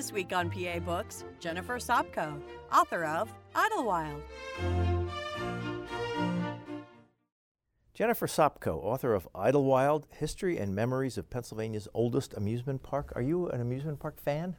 This week on PA Books, Jennifer Sopko, author of Idlewild. Jennifer Sopko, author of Idlewild History and Memories of Pennsylvania's Oldest Amusement Park. Are you an amusement park fan?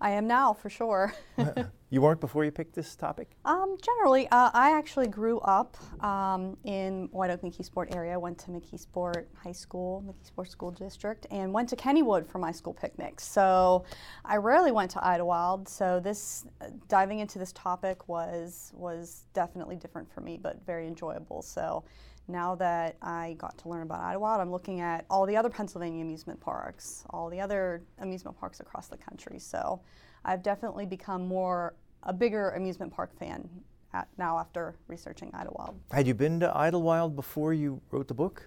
I am now, for sure. you weren't before you picked this topic? Um, generally, uh, I actually grew up um, in White Oak McKeesport area. Went to McKeesport High School, McKeesport School District, and went to Kennywood for my school picnics. So I rarely went to Idlewild. So this uh, diving into this topic was was definitely different for me, but very enjoyable. So now that I got to learn about Idlewild, I'm looking at all the other Pennsylvania amusement parks, all the other amusement parks across the country. So I've definitely become more a bigger amusement park fan at, now after researching Idlewild. Had you been to Idlewild before you wrote the book?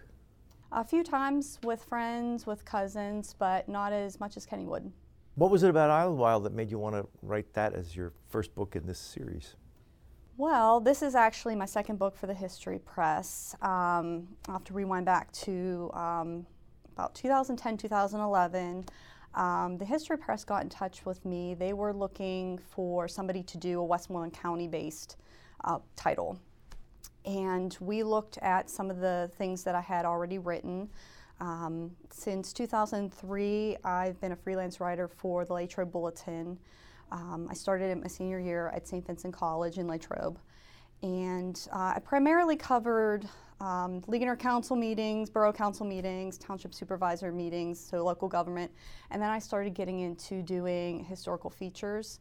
A few times with friends, with cousins, but not as much as Kennywood. What was it about Idlewild that made you want to write that as your first book in this series? Well, this is actually my second book for the History Press. Um, I'll have to rewind back to um, about 2010, 2011. Um, the History Press got in touch with me. They were looking for somebody to do a Westmoreland County based uh, title. And we looked at some of the things that I had already written. Um, since 2003, I've been a freelance writer for the Latrobe Bulletin. Um, I started in my senior year at St. Vincent College in Latrobe. And uh, I primarily covered um, Ligonier Council meetings, Borough Council meetings, Township Supervisor meetings, so local government. And then I started getting into doing historical features.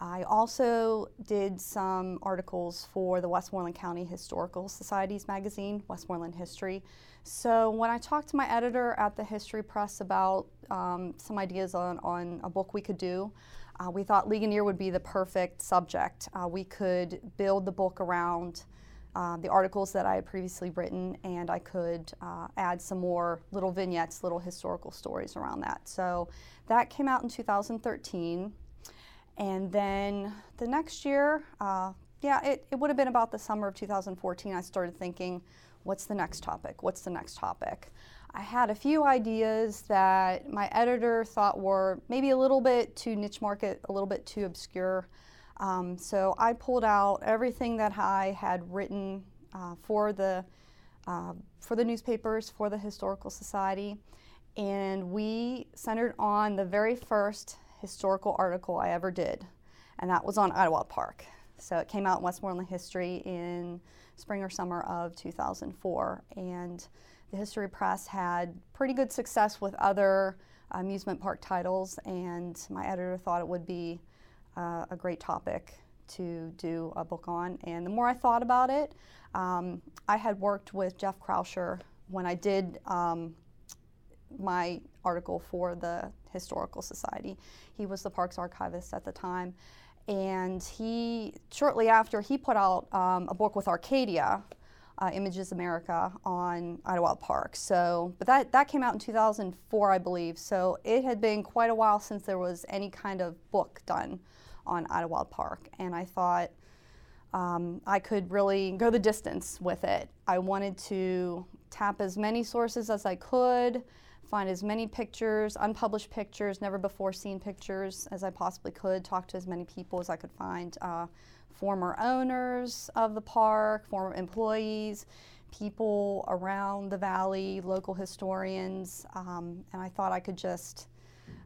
I also did some articles for the Westmoreland County Historical Society's magazine, Westmoreland History. So when I talked to my editor at the History Press about um, some ideas on, on a book we could do, uh, we thought Ligonier would be the perfect subject. Uh, we could build the book around uh, the articles that I had previously written, and I could uh, add some more little vignettes, little historical stories around that. So that came out in 2013. And then the next year, uh, yeah, it, it would have been about the summer of 2014, I started thinking, what's the next topic? What's the next topic? I had a few ideas that my editor thought were maybe a little bit too niche market, a little bit too obscure. Um, so I pulled out everything that I had written uh, for the uh, for the newspapers, for the Historical Society, and we centered on the very first historical article I ever did, and that was on Idlewild Park. So it came out in Westmoreland History in spring or summer of 2004, and the History Press had pretty good success with other amusement park titles, and my editor thought it would be uh, a great topic to do a book on. And the more I thought about it, um, I had worked with Jeff Croushore when I did um, my article for the Historical Society. He was the parks archivist at the time. And he, shortly after, he put out um, a book with Arcadia, uh, Images America on Idlewild Park. So, but that, that came out in 2004, I believe. So it had been quite a while since there was any kind of book done on Idlewild Park. And I thought um, I could really go the distance with it. I wanted to tap as many sources as I could, find as many pictures, unpublished pictures, never before seen pictures as I possibly could, talk to as many people as I could find. Uh, former owners of the park, former employees, people around the valley, local historians, um, and I thought I could just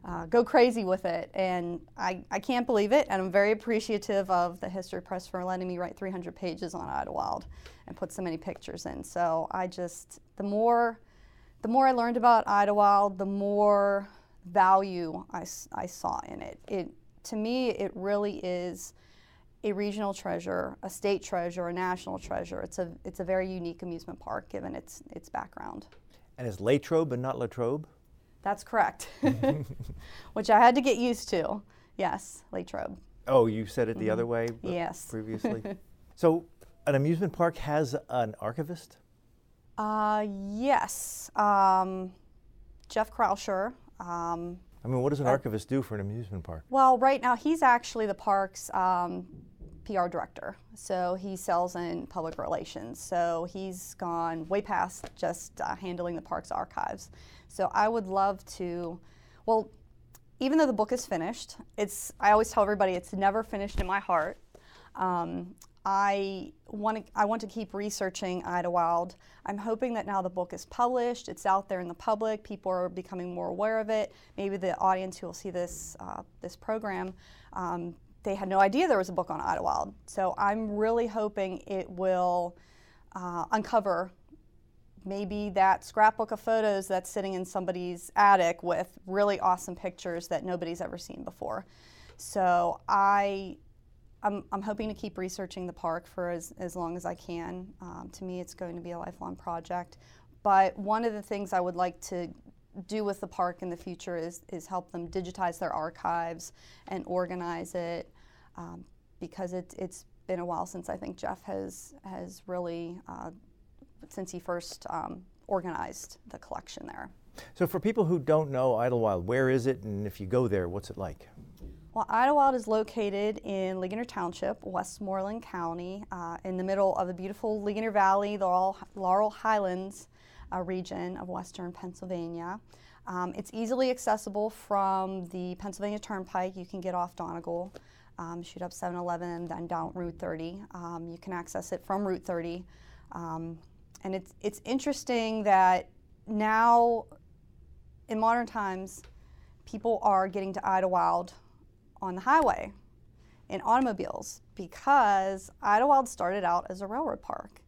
uh, go crazy with it. And I, I can't believe it, and I'm very appreciative of the History Press for letting me write 300 pages on Idlewild and put so many pictures in. So I just, the more, the more I learned about Idlewild, the more value I, I saw in it. It, to me, it really is a regional treasure, a state treasure, a national treasure. It's a, it's a very unique amusement park given its, its background. And it's Latrobe and not Latrobe? That's correct, which I had to get used to Yes, Latrobe. Oh, you said it the other way Yes. previously? so, an amusement park has an archivist? Uh, yes. Um, Jeff Croushore. Um, I mean, what does an Uh, archivist do for an amusement park? well, right now he's actually the park's um, PR director. So he sells in public relations. So he's gone way past just uh, handling the park's archives. So I would love to, well, even though the book is finished, it's I always tell everybody it's never finished in my heart. Um, I want to I want to keep researching Idlewild. I'm hoping that now the book is published, it's out there in the public, people are becoming more aware of it. Maybe the audience who will see this uh, this program, um, they had no idea there was a book on Idlewild. So I'm really hoping it will uh, uncover maybe that scrapbook of photos that's sitting in somebody's attic with really awesome pictures that nobody's ever seen before. So I, I'm, I'm hoping to keep researching the park for as, as long as I can. Um, to me, it's going to be a lifelong project. But one of the things I would like to do with the park in the future is, is help them digitize their archives and organize it um, because it, it's been a while since I think Jeff has, has really uh, since he first um, organized the collection there. So, for people who don't know Idlewild, where is it? And if you go there, what's it like? Well, Idlewild is located in Ligonier Township, Westmoreland County, uh, in the middle of the beautiful Ligonier Valley, the Laurel, Laurel Highlands uh, region of western Pennsylvania. Um, it's easily accessible from the Pennsylvania Turnpike. You can get off Donegal, um, shoot up 711 and then down Route 30. Um, you can access it from Route 30. Um, and it's, it's interesting that now, in modern times, people are getting to Idlewild on the highway in automobiles because Idlewild started out as a railroad park.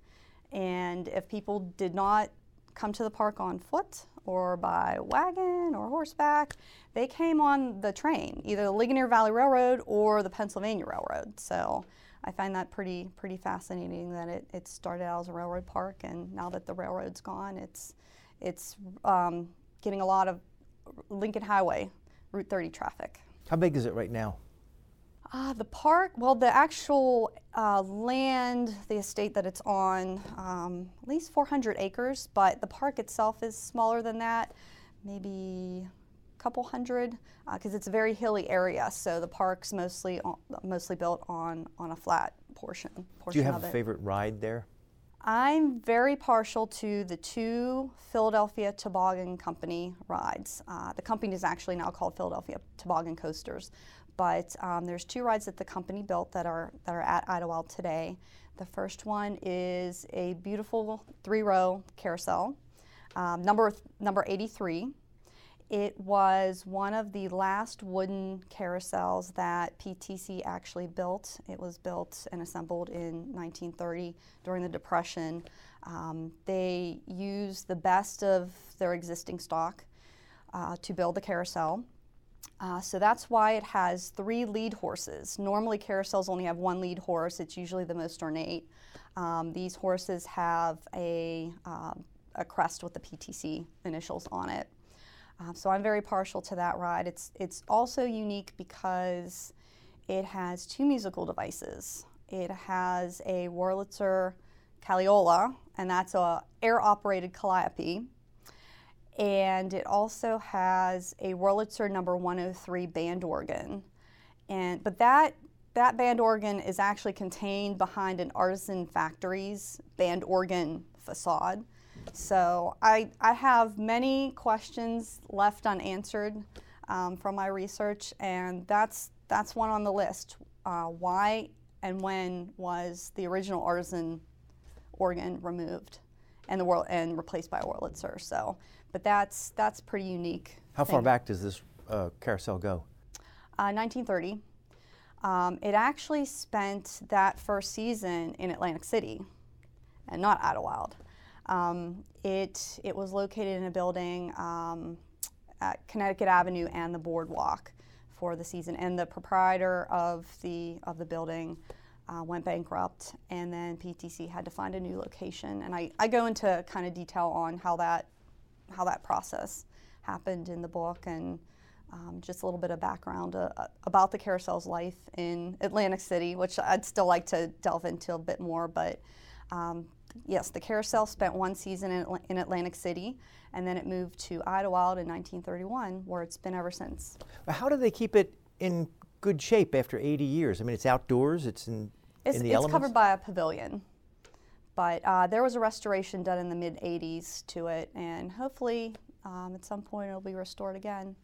And if people did not come to the park on foot or by wagon or horseback, they came on the train, either the Ligonier Valley Railroad or the Pennsylvania Railroad. So I find that pretty pretty fascinating that it, it started out as a railroad park, and now that the railroad's gone, it's it's um, getting a lot of Lincoln Highway, Route 30 traffic. How big is it right now? Uh, the park, well, the actual uh, land, the estate that it's on, um, at least 400 acres, but the park itself is smaller than that, maybe a couple hundred, because it's a very hilly area. So the park's mostly on, mostly built on on a flat portion. portion Do you have of a it. favorite ride there? I'm very partial to the two Philadelphia Toboggan Company rides. Uh, the company is actually now called Philadelphia Toboggan Coasters, but um, there's two rides that the company built that are that are at Idlewild today. The first one is a beautiful three-row carousel, um, number number 83. It was one of the last wooden carousels that PTC actually built. It was built and assembled in 1930 during the Depression. Um, they used the best of their existing stock uh, to build the carousel. Uh, so that's why it has three lead horses. Normally, carousels only have one lead horse, it's usually the most ornate. Um, these horses have a, uh, a crest with the PTC initials on it. Uh, so I'm very partial to that ride. It's it's also unique because it has two musical devices. It has a Wurlitzer Calliola, and that's a air-operated calliope, and it also has a Wurlitzer number 103 band organ. And but that that band organ is actually contained behind an Artizan factory's band organ facade. So I, I have many questions left unanswered um, from my research, and that's that's one on the list. Uh, why and when was the original Artizan organ removed and the world and replaced by a Wurlitzer? So, but that's that's pretty unique. How far back does this uh, carousel go? Uh, 1930. Um, it actually spent that first season in Atlantic City, and not Idlewild. Um, it it was located in a building um, at Connecticut Avenue and the Boardwalk for the season, and the proprietor of the of the building uh, went bankrupt, and then PTC had to find a new location. And I, I go into kind of detail on how that how that process happened in the book and um, just a little bit of background uh, uh, about the carousel's life in Atlantic City, which I'd still like to delve into a bit more. But um, yes, the carousel spent one season in, in, Atlantic City, and then it moved to Idlewild in 1931, where it's been ever since. How do they keep it in good shape after 80 years? I mean, it's outdoors, it's in, it's, in the it's elements? covered by a pavilion. But uh, there was a restoration done in the mid 80s to it, and hopefully um, at some point it'll be restored again.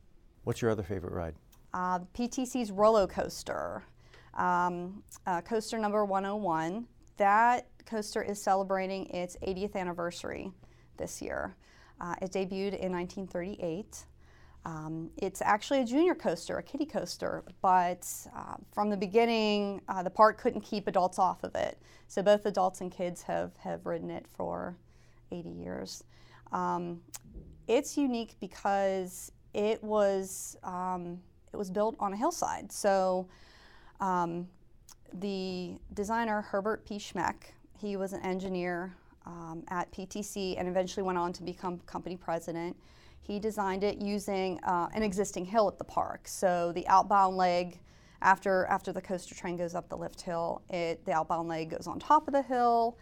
What's your other favorite ride? Uh, PTC's roller Coaster, um, uh, coaster number 101. That coaster is celebrating its 80th anniversary this year. Uh, it debuted in 1938. Um, it's actually a junior coaster, a kiddie coaster, but uh, from the beginning, uh, the park couldn't keep adults off of it. So both adults and kids have, have ridden it for 80 years. Um, it's unique because it was um, it was built on a hillside. So um, the designer Herbert P. Schmeck, he was an engineer um, at PTC and eventually went on to become company president. He designed it using uh, an existing hill at the park. So the outbound leg, after after the coaster train goes up the lift hill, it the outbound leg goes on top of the hill,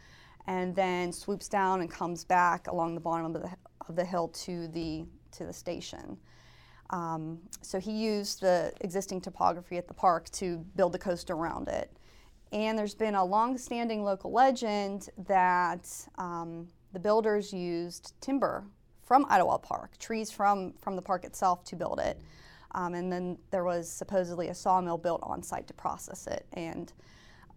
and then swoops down and comes back along the bottom of the of the hill to the to the station. Um, so he used the existing topography at the park to build the coaster around it. And there's been a long-standing local legend that um, the builders used timber from Idlewild Park, trees from, from the park itself to build it. Um, and then there was supposedly a sawmill built on site to process it. And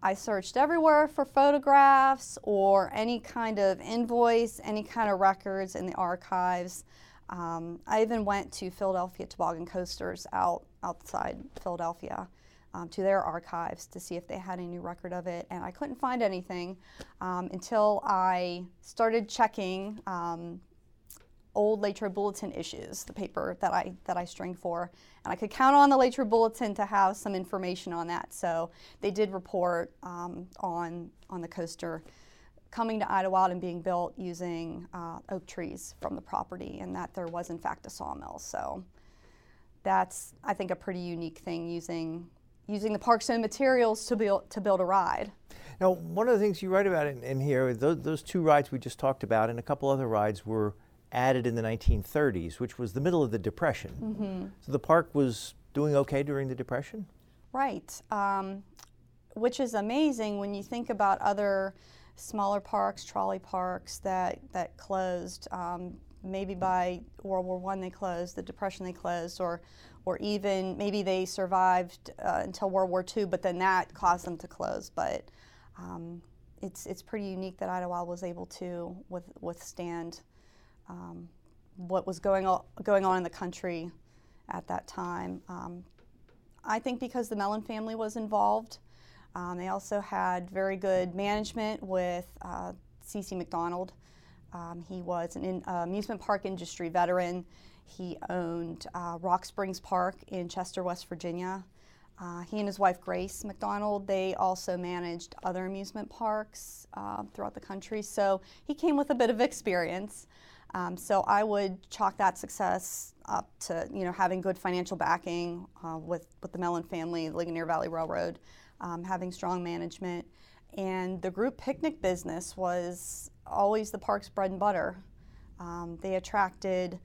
I searched everywhere for photographs or any kind of invoice, any kind of records in the archives. Um, I even went to Philadelphia Toboggan Coasters out outside Philadelphia um, to their archives to see if they had any record of it, and I couldn't find anything um, until I started checking um, old Latrobe Bulletin issues, the paper that I that I string for, and I could count on the Latrobe Bulletin to have some information on that. So they did report um, on on the coaster coming to Idlewild and being built using uh, oak trees from the property, and that there was in fact a sawmill. So that's I think a pretty unique thing using using the park's own materials to build to build a ride. Now, one of the things you write about in, in here, those, those, two rides we just talked about, and a couple other rides were added in the 1930s, which was the middle of the Depression. Mm-hmm. So the park was doing okay during the Depression. Right, um, which is amazing when you think about other smaller parks, trolley parks that that closed. Um, maybe by World War One they closed, the Depression they closed, or or even maybe they survived uh, until World War II, but then that caused them to close. But um, it's it's pretty unique that Idlewild was able to with, withstand um, what was going on going on in the country at that time. Um, I think because the Mellon family was involved. Um, they also had very good management with uh, C.C. McDonald. Um, he was an in, uh, amusement park industry veteran. He owned uh, Rock Springs Park in Chester, West Virginia. Uh, he and his wife Grace McDonald, they also managed other amusement parks uh, throughout the country. So he came with a bit of experience. Um, so I would chalk that success up to you know having good financial backing uh, with with the Mellon family, Ligonier Valley Railroad, um, having strong management, and the group picnic business was always the park's bread and butter. Um, they attracted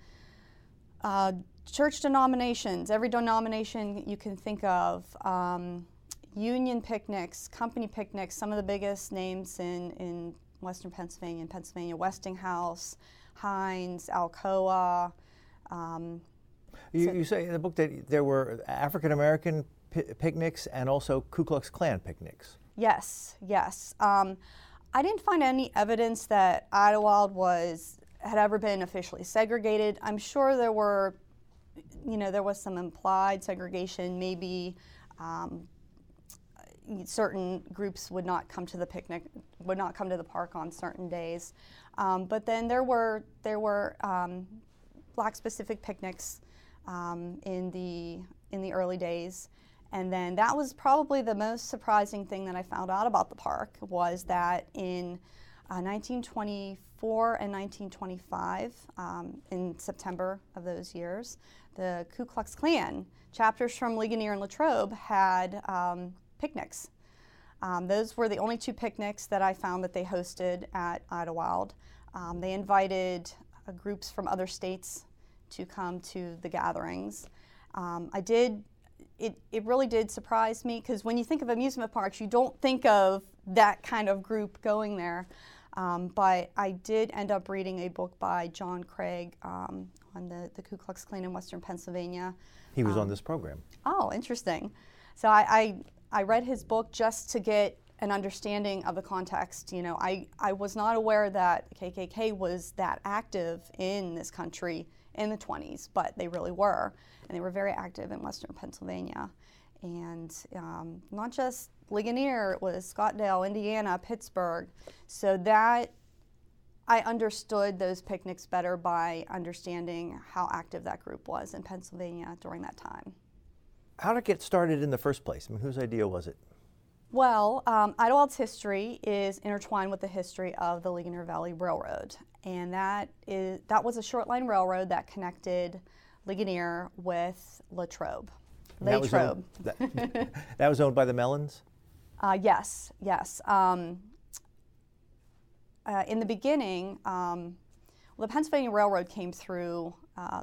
uh, church denominations, every denomination you can think of, um, union picnics, company picnics, some of the biggest names in, in Western Pennsylvania Pennsylvania, Westinghouse, Heinz, Alcoa. Um, you, so you, say in the book that there were African American picnics and also Ku Klux Klan picnics. Yes, yes. Um, I didn't find any evidence that Idlewild was had ever been officially segregated. I'm sure there were, you know, there was some implied segregation. Maybe um, certain groups would not come to the picnic, would not come to the park on certain days. Um, but then there were there were um, black specific picnics um, in the in the early days. And then that was probably the most surprising thing that I found out about the park was that in Uh, 1924 and 1925, um, in September of those years, the Ku Klux Klan chapters from Ligonier and Latrobe had um, picnics. Um, those were the only two picnics that I found that they hosted at Idlewild. Um, they invited uh, groups from other states to come to the gatherings. Um, I did, it, it really did surprise me because when you think of amusement parks, you don't think of that kind of group going there. Um, but I did end up reading a book by John Craig um, on the, the Ku Klux Klan in Western Pennsylvania. He was on this program. Oh, interesting. So I, I, I read his book just to get an understanding of the context. You know, I, I was not aware that KKK was that active in this country in the 20s, but they really were. And they were very active in Western Pennsylvania. And um, not just Ligonier, it was Scottdale, Indiana, Pittsburgh. So that I understood those picnics better by understanding how active that group was in Pennsylvania during that time. How did it get started in the first place? I mean, whose idea was it? Well, um, Idlewild's history is intertwined with the history of the Ligonier Valley Railroad, and that is that was a short line railroad that connected Ligonier with Latrobe. That was Latrobe. owned- that, that was owned by the Mellons? Uh, yes, yes. Um, uh, in the beginning, um, well, the Pennsylvania Railroad came through uh,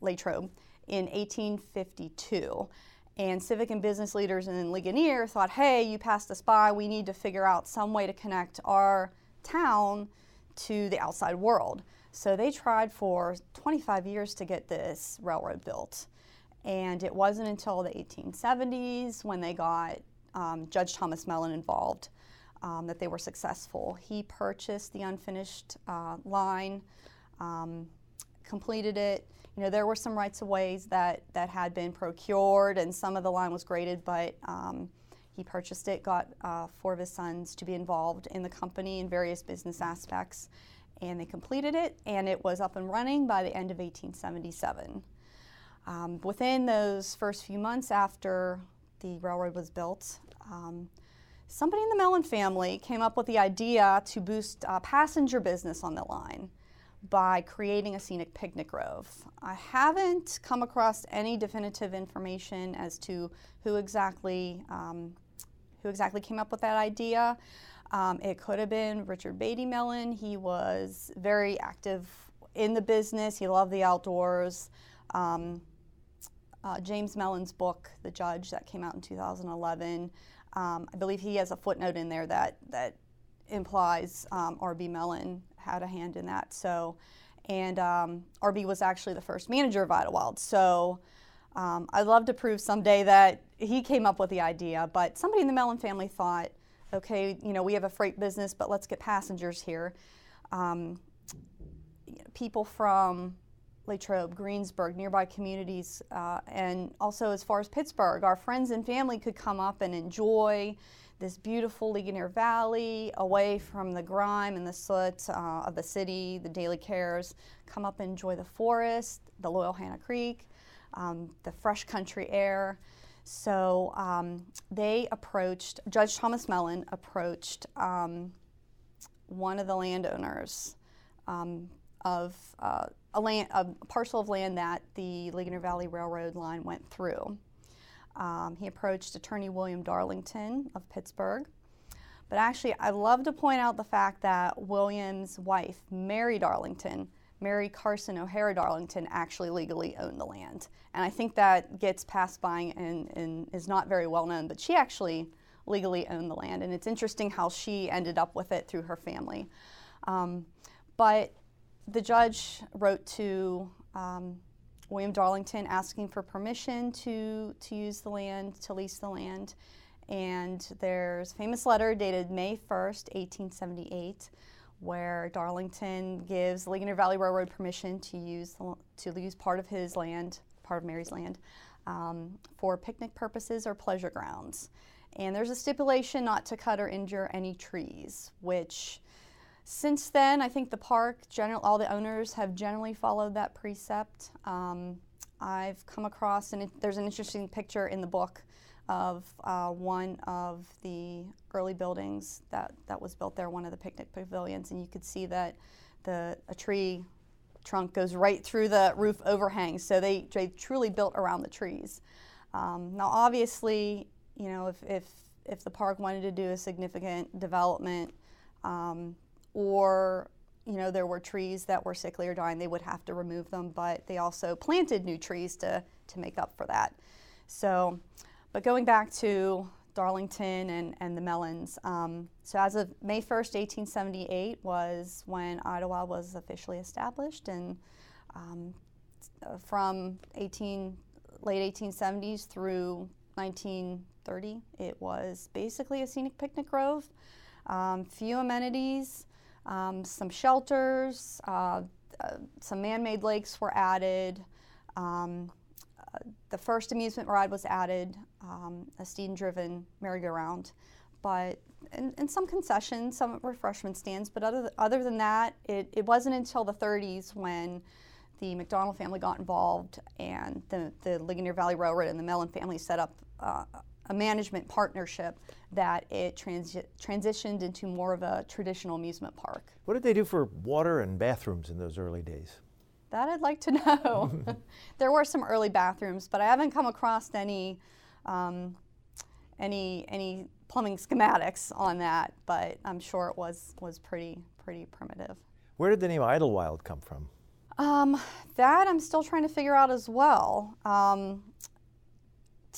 Latrobe in 1852. And civic and business leaders in Ligonier thought, hey, you passed us by. We need to figure out some way to connect our town to the outside world. So they tried for 25 years to get this railroad built. And it wasn't until the 1870s when they got um, Judge Thomas Mellon involved um, that they were successful. He purchased the unfinished uh, line, um, completed it. You know, there were some rights of ways that, that had been procured, and some of the line was graded, but um, he purchased it, got uh, four of his sons to be involved in the company in various business aspects, and they completed it, and it was up and running by the end of 1877. Um, within those first few months after the railroad was built, um, somebody in the Mellon family came up with the idea to boost uh, passenger business on the line by creating a scenic picnic grove. I haven't come across any definitive information as to who exactly um, who exactly came up with that idea. Um, it could have been Richard Beatty Mellon. He was very active in the business. He loved the outdoors. Um, uh, James Mellon's book, The Judge, that came out in 2011. Um, I believe he has a footnote in there that that implies um, R.B. Mellon had a hand in that. So, and um, R.B. was actually the first manager of Idlewild. So, um, I'd love to prove someday that he came up with the idea. But somebody in the Mellon family thought, okay, you know, we have a freight business, but let's get passengers here. Um, people from Latrobe, Greensburg, nearby communities, uh, and also as far as Pittsburgh. Our friends and family could come up and enjoy this beautiful Ligonier Valley away from the grime and the soot uh, of the city, the daily cares. Come up and enjoy the forest, the Loyalhanna Creek, um, the fresh country air. So um, they approached, Judge Thomas Mellon approached um, one of the landowners um, of uh, a, land, a parcel of land that the Ligonier Valley Railroad line went through. Um, he approached attorney William Darlington of Pittsburgh. But actually, I love to point out the fact that William's wife, Mary Darlington, Mary Carson O'Hara Darlington, actually legally owned the land. And I think that gets passed by and, and is not very well known, but she actually legally owned the land. And it's interesting how she ended up with it through her family. Um, but the judge wrote to um, William Darlington asking for permission to, to use the land, to lease the land. And there's a famous letter dated May 1st, 1878, where Darlington gives the Ligonier Valley Railroad permission to use, to use part of his land, part of Mary's land, um, for picnic purposes or pleasure grounds. And there's a stipulation not to cut or injure any trees, which since then, I think the park, general, all the owners have generally followed that precept. Um, I've come across, and there's an interesting picture in the book of uh, one of the early buildings that, that was built there, one of the picnic pavilions, and you could see that the a tree trunk goes right through the roof overhang. So they, they truly built around the trees. Um, now, obviously, you know, if, if, if the park wanted to do a significant development um, or you know, there were trees that were sickly or dying, they would have to remove them, but they also planted new trees to, to make up for that. So, but going back to Darlington and, and the Mellons um, so as of May 1st, 1878 was when ottawa was officially established, and um, from 18, late 1870s through 1930, it was basically a scenic picnic grove, um, few amenities, um, some shelters, uh, uh, some man-made lakes were added. Um, uh, the first amusement ride was added, um, a steam-driven merry-go-round, but and, and, some concessions, some refreshment stands. But other th- other than that, it, it wasn't until the 30s when the McDonald family got involved and the, the Ligonier Valley Railroad and the Mellon family set up uh, a management partnership that it transi- transitioned into more of a traditional amusement park. What did they do for water and bathrooms in those early days? That I'd like to know. there were some early bathrooms, but I haven't come across any um, any any plumbing schematics on that. But I'm sure it was was pretty pretty primitive. Where did the name Idlewild come from? Um, that I'm still trying to figure out as well. Um,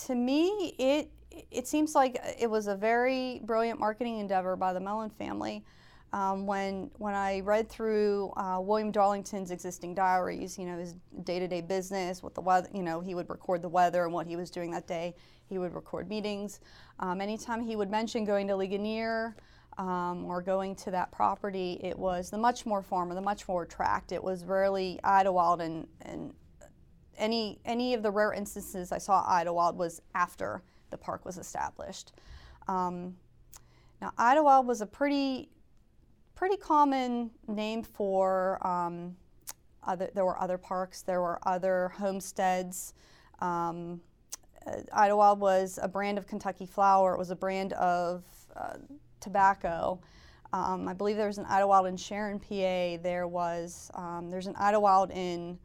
to me, it it seems like it was a very brilliant marketing endeavor by the Mellon family. Um, when when I read through uh, William Darlington's existing diaries, you know his day-to-day business, what the weather, you know he would record the weather and what he was doing that day. He would record meetings. Um, anytime he would mention going to Ligonier um, or going to that property, it was the much more farm or the much more tract. It was rarely Idlewild, and and any any of the rare instances I saw Idlewild was after the park was established. Um, now, Idlewild was a pretty, pretty common name for um, other. There were other parks. There were other homesteads. Um, uh, Idlewild was a brand of Kentucky flour. It was a brand of uh, tobacco. Um, I believe there was an Idlewild in Sharon, PA. There was um, there's an Idlewild in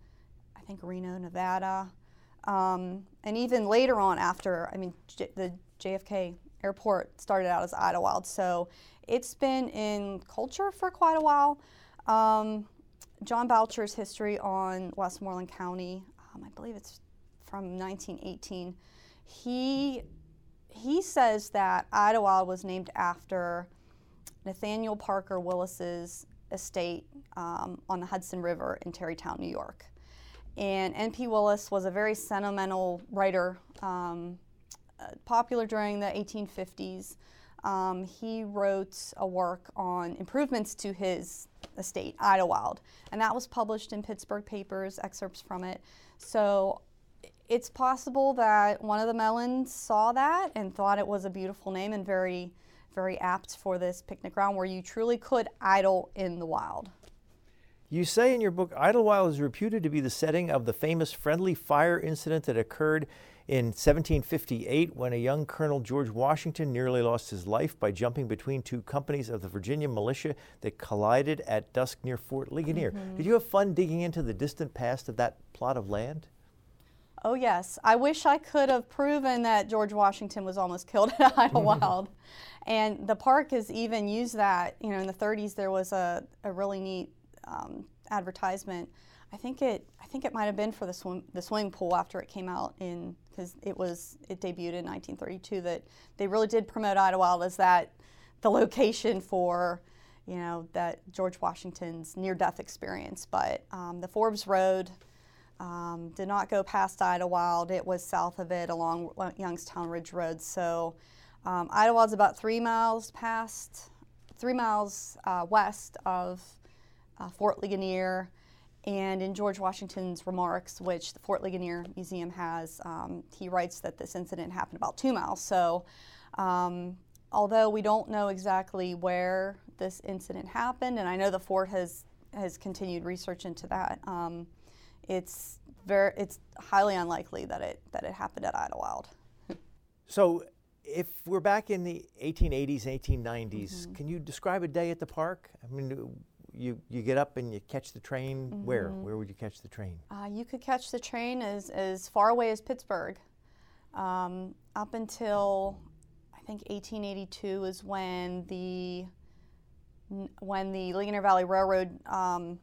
think Reno, Nevada. Um, and even later on, after, I mean, J- the JFK airport started out as Idlewild. So it's been in culture for quite a while. Um, John Boucher's history on Westmoreland County, um, I believe it's from 1918. He he says that Idlewild was named after Nathaniel Parker Willis's estate um, on the Hudson River in Tarrytown, New York. And N.P. Willis was a very sentimental writer, um, uh, popular during the 1850s. Um, he wrote a work on improvements to his estate, Idlewild, and that was published in Pittsburgh papers, excerpts from it. So it's possible that one of the Mellons saw that and thought it was a beautiful name and very, very apt for this picnic ground where you truly could idle in the wild. You say in your book, Idlewild is reputed to be the setting of the famous friendly fire incident that occurred in 1758 when a young Colonel George Washington nearly lost his life by jumping between two companies of the Virginia militia that collided at dusk near Fort Ligonier. Mm-hmm. Did you have fun digging into the distant past of that plot of land? Oh, yes. I wish I could have proven that George Washington was almost killed at Idlewild. and the park has even used that. You know, in the 30s, there was a, a really neat um, advertisement. I think it I think it might have been for the swim the swimming pool after it came out in because it was it debuted in 1932 that they really did promote Idlewild as that the location for you know that George Washington's near death experience. But um, the Forbes Road um, did not go past Idlewild. It was south of it along Youngstown Ridge Road. So um, Idlewild's about three miles past, three miles uh, west of uh, Fort Ligonier. And in George Washington's remarks, which the Fort Ligonier Museum has, um, he writes that this incident happened about two miles. So, um, although we don't know exactly where this incident happened, and I know the fort has has continued research into that, um, it's very it's highly unlikely that it that it happened at Idlewild. So, if we're back in the 1880s, 1890s, mm-hmm. can you describe a day at the park? I mean, you, you get up and you catch the train. Mm-hmm. Where? Where would you catch the train? Uh, you could catch the train as, as far away as Pittsburgh. Um, up until I think 1882 is when the when the Ligonier Valley Railroad um,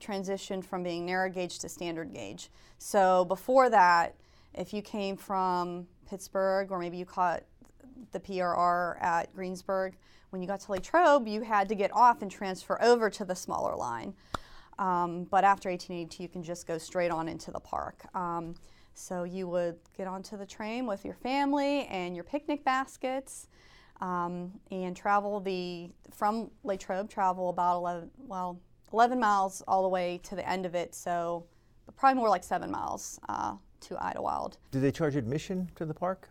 transitioned from being narrow gauge to standard gauge. So before that, if you came from Pittsburgh or maybe you caught the PRR at Greensburg, when you got to Latrobe, you had to get off and transfer over to the smaller line. Um, but after 1882, you can just go straight on into the park. Um, so you would get onto the train with your family and your picnic baskets um, and travel the from Latrobe, travel about 11, well, 11 miles all the way to the end of it. So probably more like seven miles uh, to Idlewild. Do they charge admission to the park?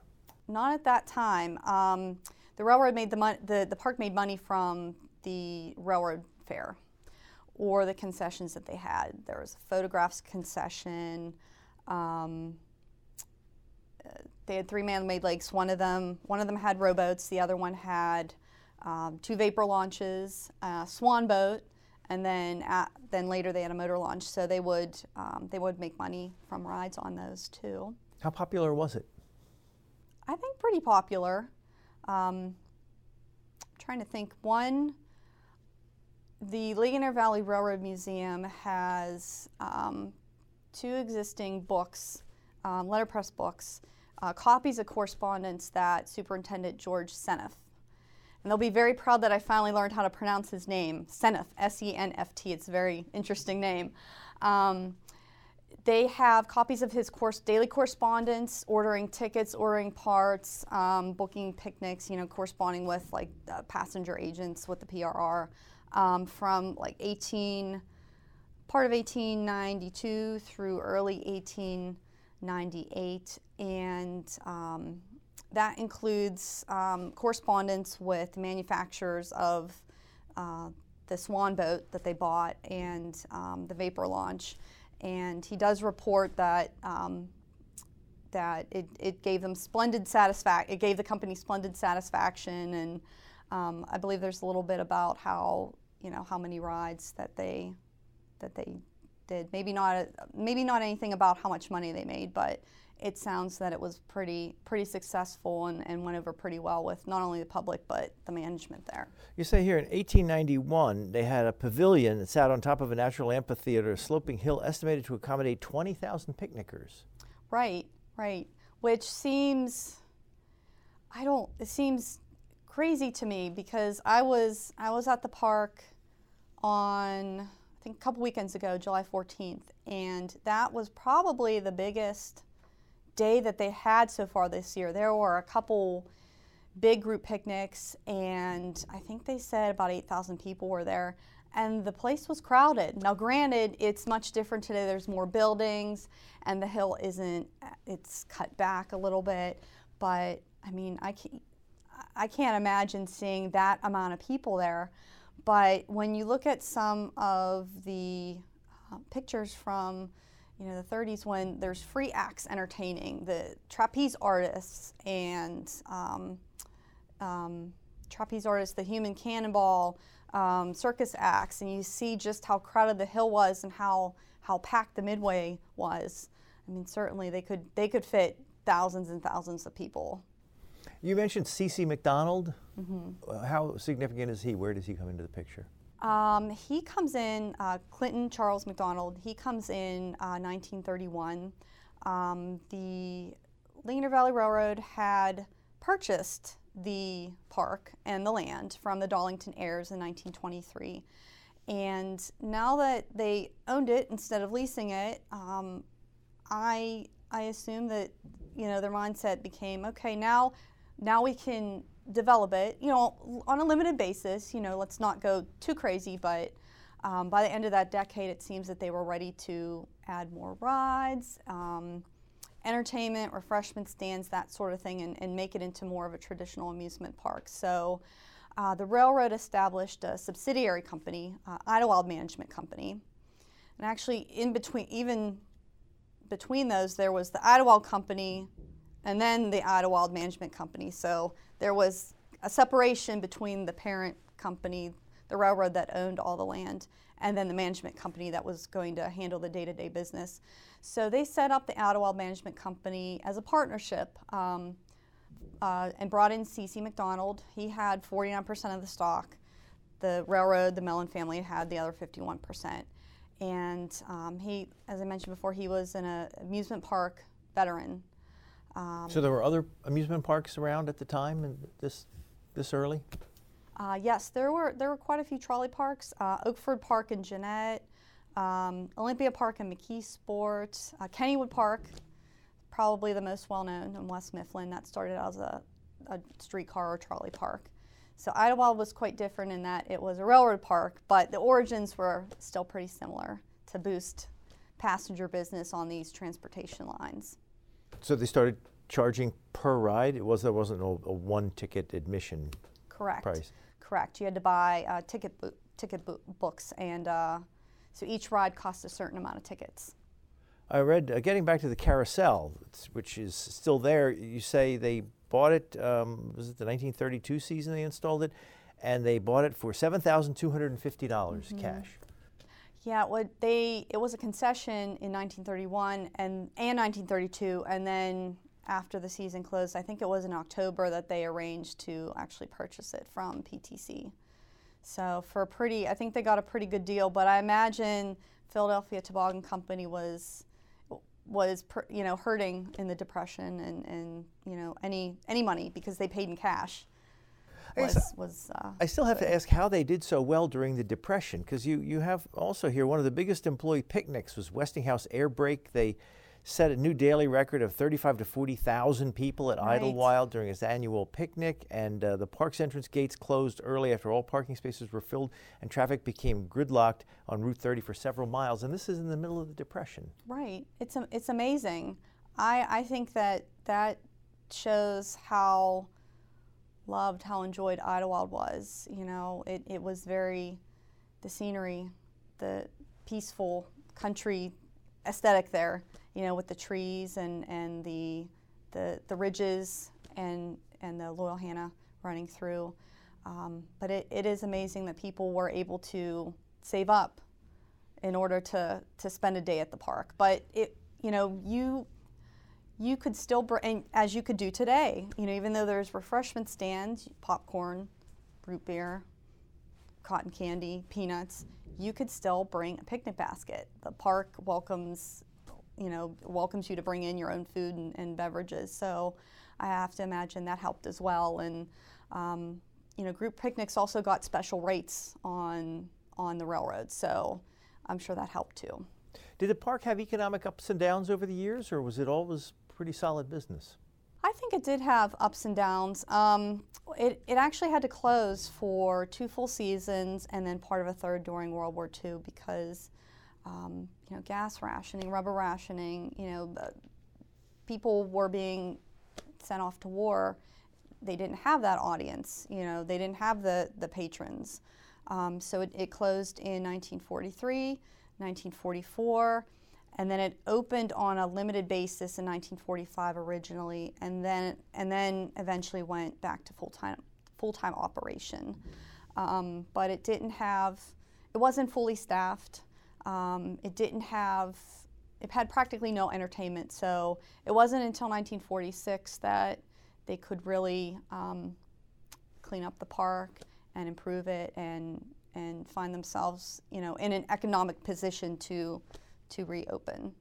Not at that time. Um, the railroad made the, mon- the the park made money from the railroad fare or the concessions that they had. There was a photographs concession. Um, they had three man-made lakes. One of them, one of them had rowboats. The other one had um, two vapor launches, a swan boat, and then at, then later they had a motor launch. So they would um, they would make money from rides on those too. How popular was it? I think pretty popular. Um, trying to think. One, the Ligonier Valley Railroad Museum has um, two existing books, um, letterpress books, uh, copies of correspondence that Superintendent George Seneff. And they'll be very proud that I finally learned how to pronounce his name, Seneff, S E N F T. It's a very interesting name. Um, they have copies of his course, daily correspondence, ordering tickets, ordering parts, um, booking picnics, you know, corresponding with like uh, passenger agents with the PRR um, from like 18, part of 1892 through early 1898. And um, that includes um, correspondence with manufacturers of uh, the Swan boat that they bought and um, the Vapor launch and he does report that um, that it, it gave them splendid satisfaction. It gave the company splendid satisfaction, and um, I believe there's a little bit about how you know how many rides that they that they did. Maybe not maybe not anything about how much money they made, but it sounds that it was pretty pretty successful and, and went over pretty well with not only the public but the management there. You say here in 1891 they had a pavilion that sat on top of a natural amphitheater, a sloping hill estimated to accommodate 20,000 picnickers. Right, right. Which seems I don't it seems crazy to me because I was I was at the park on I think a couple weekends ago, July 14th, and that was probably the biggest day that they had so far this year. There were a couple big group picnics, and I think they said about 8,000 people were there. And the place was crowded. Now, granted, it's much different today. There's more buildings, and the hill isn't, it's cut back a little bit. But I mean, I can't, I can't imagine seeing that amount of people there. But when you look at some of the uh, pictures from you know, the 30s when there's free acts entertaining, the trapeze artists and um, um, trapeze artists, the human cannonball, um, circus acts, and you see just how crowded the hill was and how, how packed the midway was. I mean, certainly they could, they could fit thousands and thousands of people. You mentioned C.C. McDonald. Mm-hmm. How significant is he? Where does he come into the picture? Um, he comes in, uh, Clinton Charles McDonald, he comes in uh, 1931. Um, the Ligonier Valley Railroad had purchased the park and the land from the Darlington heirs in 1923. And now that they owned it instead of leasing it, um, I, I assume that you know their mindset became okay. Now, now we can develop it, you know, on a limited basis. You know, let's not go too crazy, but um, by the end of that decade, it seems that they were ready to add more rides, um, entertainment, refreshment stands, that sort of thing, and, and, make it into more of a traditional amusement park. So uh, the railroad established a subsidiary company, uh, Idlewild Management Company. And actually, in between, even between those, there was the Idlewild Company and then the Idlewild Management Company. So there was a separation between the parent company, the railroad that owned all the land, and then the management company that was going to handle the day to day business. So they set up the Idlewild Management Company as a partnership um, uh, and brought in C.C. McDonald. He had 49% of the stock. The railroad, the Mellon family, had the other 51%. And um, he, as I mentioned before, he was an uh, amusement park veteran. Um, so there were other amusement parks around at the time, and this this early. Uh, yes, there were there were quite a few trolley parks. Uh, Oakford Park in Jeannette, um, Olympia Park in McKeesport, uh, Kennywood Park, probably the most well known in West Mifflin. That started as a, a streetcar or trolley park. So Idlewild was quite different in that it was a railroad park, but the origins were still pretty similar to boost passenger business on these transportation lines. So they started charging per ride. It was there wasn't a, a one ticket admission Correct. price. Correct. You had to buy uh, ticket bo- ticket bo- books, and uh, so each ride cost a certain amount of tickets. I read, uh, getting back to the carousel, which is still there. You say they bought it. Um, was it the 1932 season they installed it, and they bought it for seven thousand two hundred and fifty dollars mm-hmm. cash. Yeah, what they it was a concession in 1931 and and 1932, and then after the season closed, I think it was in October that they arranged to actually purchase it from PTC. So for a pretty, I think they got a pretty good deal. But I imagine Philadelphia Toboggan Company was was you know hurting in the depression and, and you know any any money because they paid in cash. Was, was, uh, I still have to ask how they did so well during the depression because you you have also here one of the biggest employee picnics was Westinghouse Air Brake. They set a new daily record of 35 to 40,000 people at right. Idlewild during its annual picnic, and uh, the park's entrance gates closed early after all parking spaces were filled, and traffic became gridlocked on Route 30 for several miles. And this is in the middle of the Depression. Right. It's it's amazing. I I think that that shows how loved, how enjoyed Idlewild was. You know, it, it was very the scenery, the peaceful country aesthetic there you know, with the trees and, and the, the, the ridges and, and the Loyalhanna running through. Um, but it, it is amazing that people were able to save up in order to, to spend a day at the park. But it, you know, you, you could still bring, as you could do today, you know, even though there's refreshment stands, popcorn, root beer, cotton candy, peanuts, you could still bring a picnic basket. The park welcomes you know, welcomes you to bring in your own food and, and beverages. So I have to imagine that helped as well. And um, you know, group picnics also got special rates on on the railroad, so I'm sure that helped too. Did the park have economic ups and downs over the years, or was it always pretty solid business? I think it did have ups and downs. Um, it, it actually had to close for two full seasons and then part of a third during World War II because um, you know, gas rationing, rubber rationing, you know, people were being sent off to war. They didn't have that audience, you know, they didn't have the, the patrons. Um, so it, it closed in 1943, 1944, and then it opened on a limited basis in 1945 originally, and then and then eventually went back to full time full time operation. Um, but it didn't have, it wasn't fully staffed. Um, it didn't have, it had practically no entertainment. So it wasn't until 1946 that they could really um, clean up the park and improve it and and find themselves, you know, in an economic position to to reopen.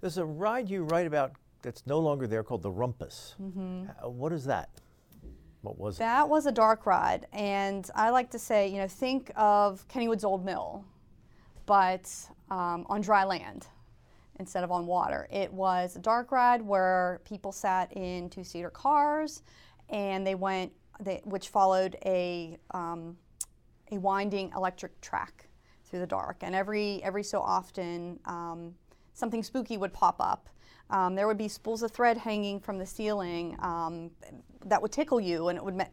There's a ride you write about that's no longer there called the Rumpus. Mm-hmm. Uh, what is that? What was that? That was a dark ride, and I like to say, you know, think of Kennywood's Old Mill but um, on dry land instead of on water. It was a dark ride where people sat in two-seater cars, and they went, they, which followed a um, a winding electric track through the dark. And every every so often, um, something spooky would pop up. Um, there would be spools of thread hanging from the ceiling um, that would tickle you, and it would me-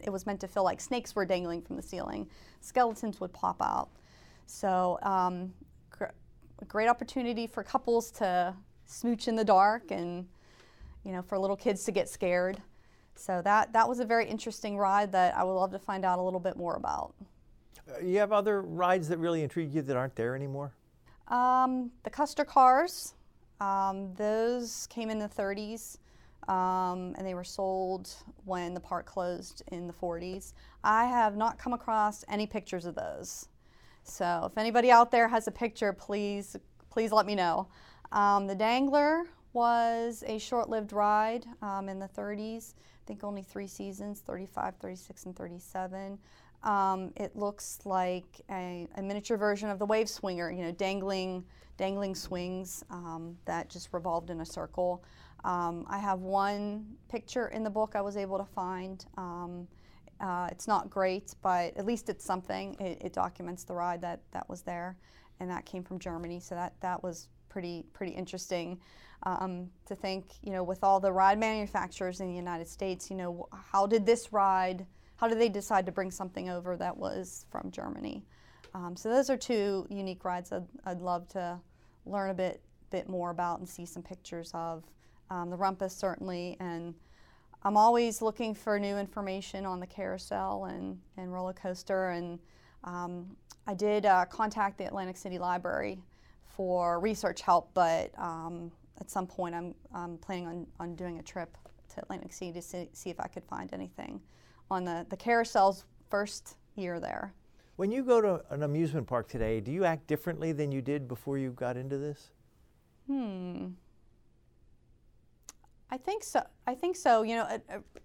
it was meant to feel like snakes were dangling from the ceiling. Skeletons would pop out. So, um, gr- a great opportunity for couples to smooch in the dark and, you know, for little kids to get scared. So that that was a very interesting ride that I would love to find out a little bit more about. You have other rides that really intrigue you that aren't there anymore? Um, the Custer cars, um, those came in the 30s. Um, and they were sold when the park closed in the 40s. I have not come across any pictures of those. So if anybody out there has a picture, please, please let me know. Um, the Dangler was a short-lived ride um, in the 30s. I think only three seasons, 35, 36, and 37. Um, it looks like a, a, miniature version of the wave swinger, you know, dangling, dangling swings um, that just revolved in a circle. Um, I have one picture in the book I was able to find. Um, uh, it's not great, but at least it's something. It, it, documents the ride that, that was there, and that came from Germany. So that, that was pretty pretty interesting um, to think. You know, with all the ride manufacturers in the United States, you know, how did this ride? How did they decide to bring something over that was from Germany? Um, so those are two unique rides I'd, I'd love to learn a bit bit more about and see some pictures of. Um, the Rumpus certainly, and I'm always looking for new information on the carousel and, and roller coaster. And um, I did uh, contact the Atlantic City Library for research help, but um, at some point I'm, I'm planning on, on doing a trip to Atlantic City to see, see if I could find anything on the, the carousel's first year there. When you go to an amusement park today, do you act differently than you did before you got into this? Hmm. I think so. I think so. You know,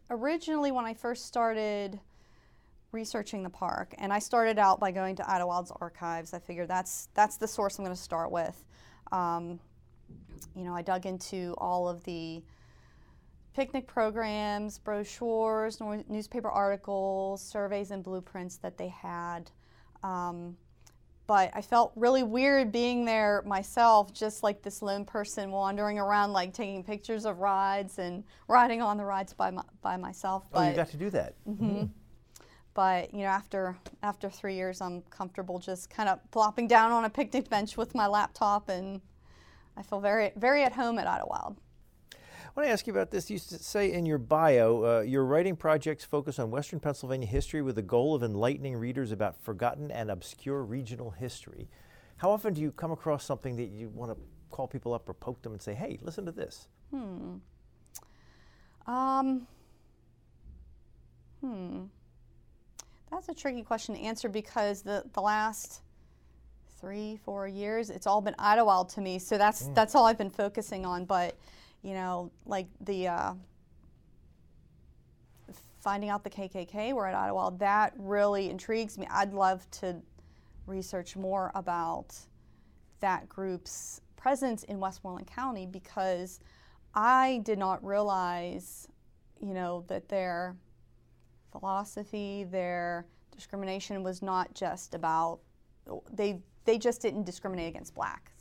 originally when I first started researching the park, and I started out by going to Idlewild's archives. I figured that's that's the source I'm going to start with. Um, you know, I dug into all of the picnic programs, brochures, newspaper articles, surveys, and blueprints that they had. Um, but I felt really weird being there myself, just like this lone person wandering around, like taking pictures of rides and riding on the rides by my, by myself. But, oh, you got to do that. Mm-hmm. Mm-hmm. But you know, after after three years, I'm comfortable just kind of plopping down on a picnic bench with my laptop, and I feel very very at home at Idlewild. I want to ask you about this. You say in your bio, uh, your writing projects focus on Western Pennsylvania history with the goal of enlightening readers about forgotten and obscure regional history. How often do you come across something that you want to call people up or poke them and say, hey, listen to this? Hmm. Um, hmm. That's a tricky question to answer because the, the last three, four years, it's all been Idlewild to me. So that's mm. that's all I've been focusing on. But you know, like the uh, finding out the KKK were at Ottawa, that really intrigues me. I'd love to research more about that group's presence in Westmoreland County because I did not realize, you know, that their philosophy, their discrimination was not just about they they just didn't discriminate against blacks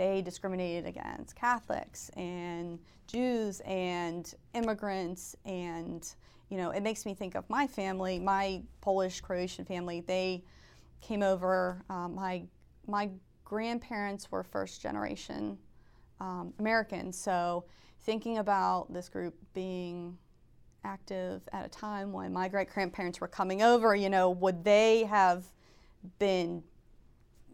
they discriminated against Catholics and Jews and immigrants and you know it makes me think of my family my Polish Croatian family. They came over um, my my grandparents were first generation um, Americans. So thinking about this group being active at a time when my great grandparents were coming over you know would they have been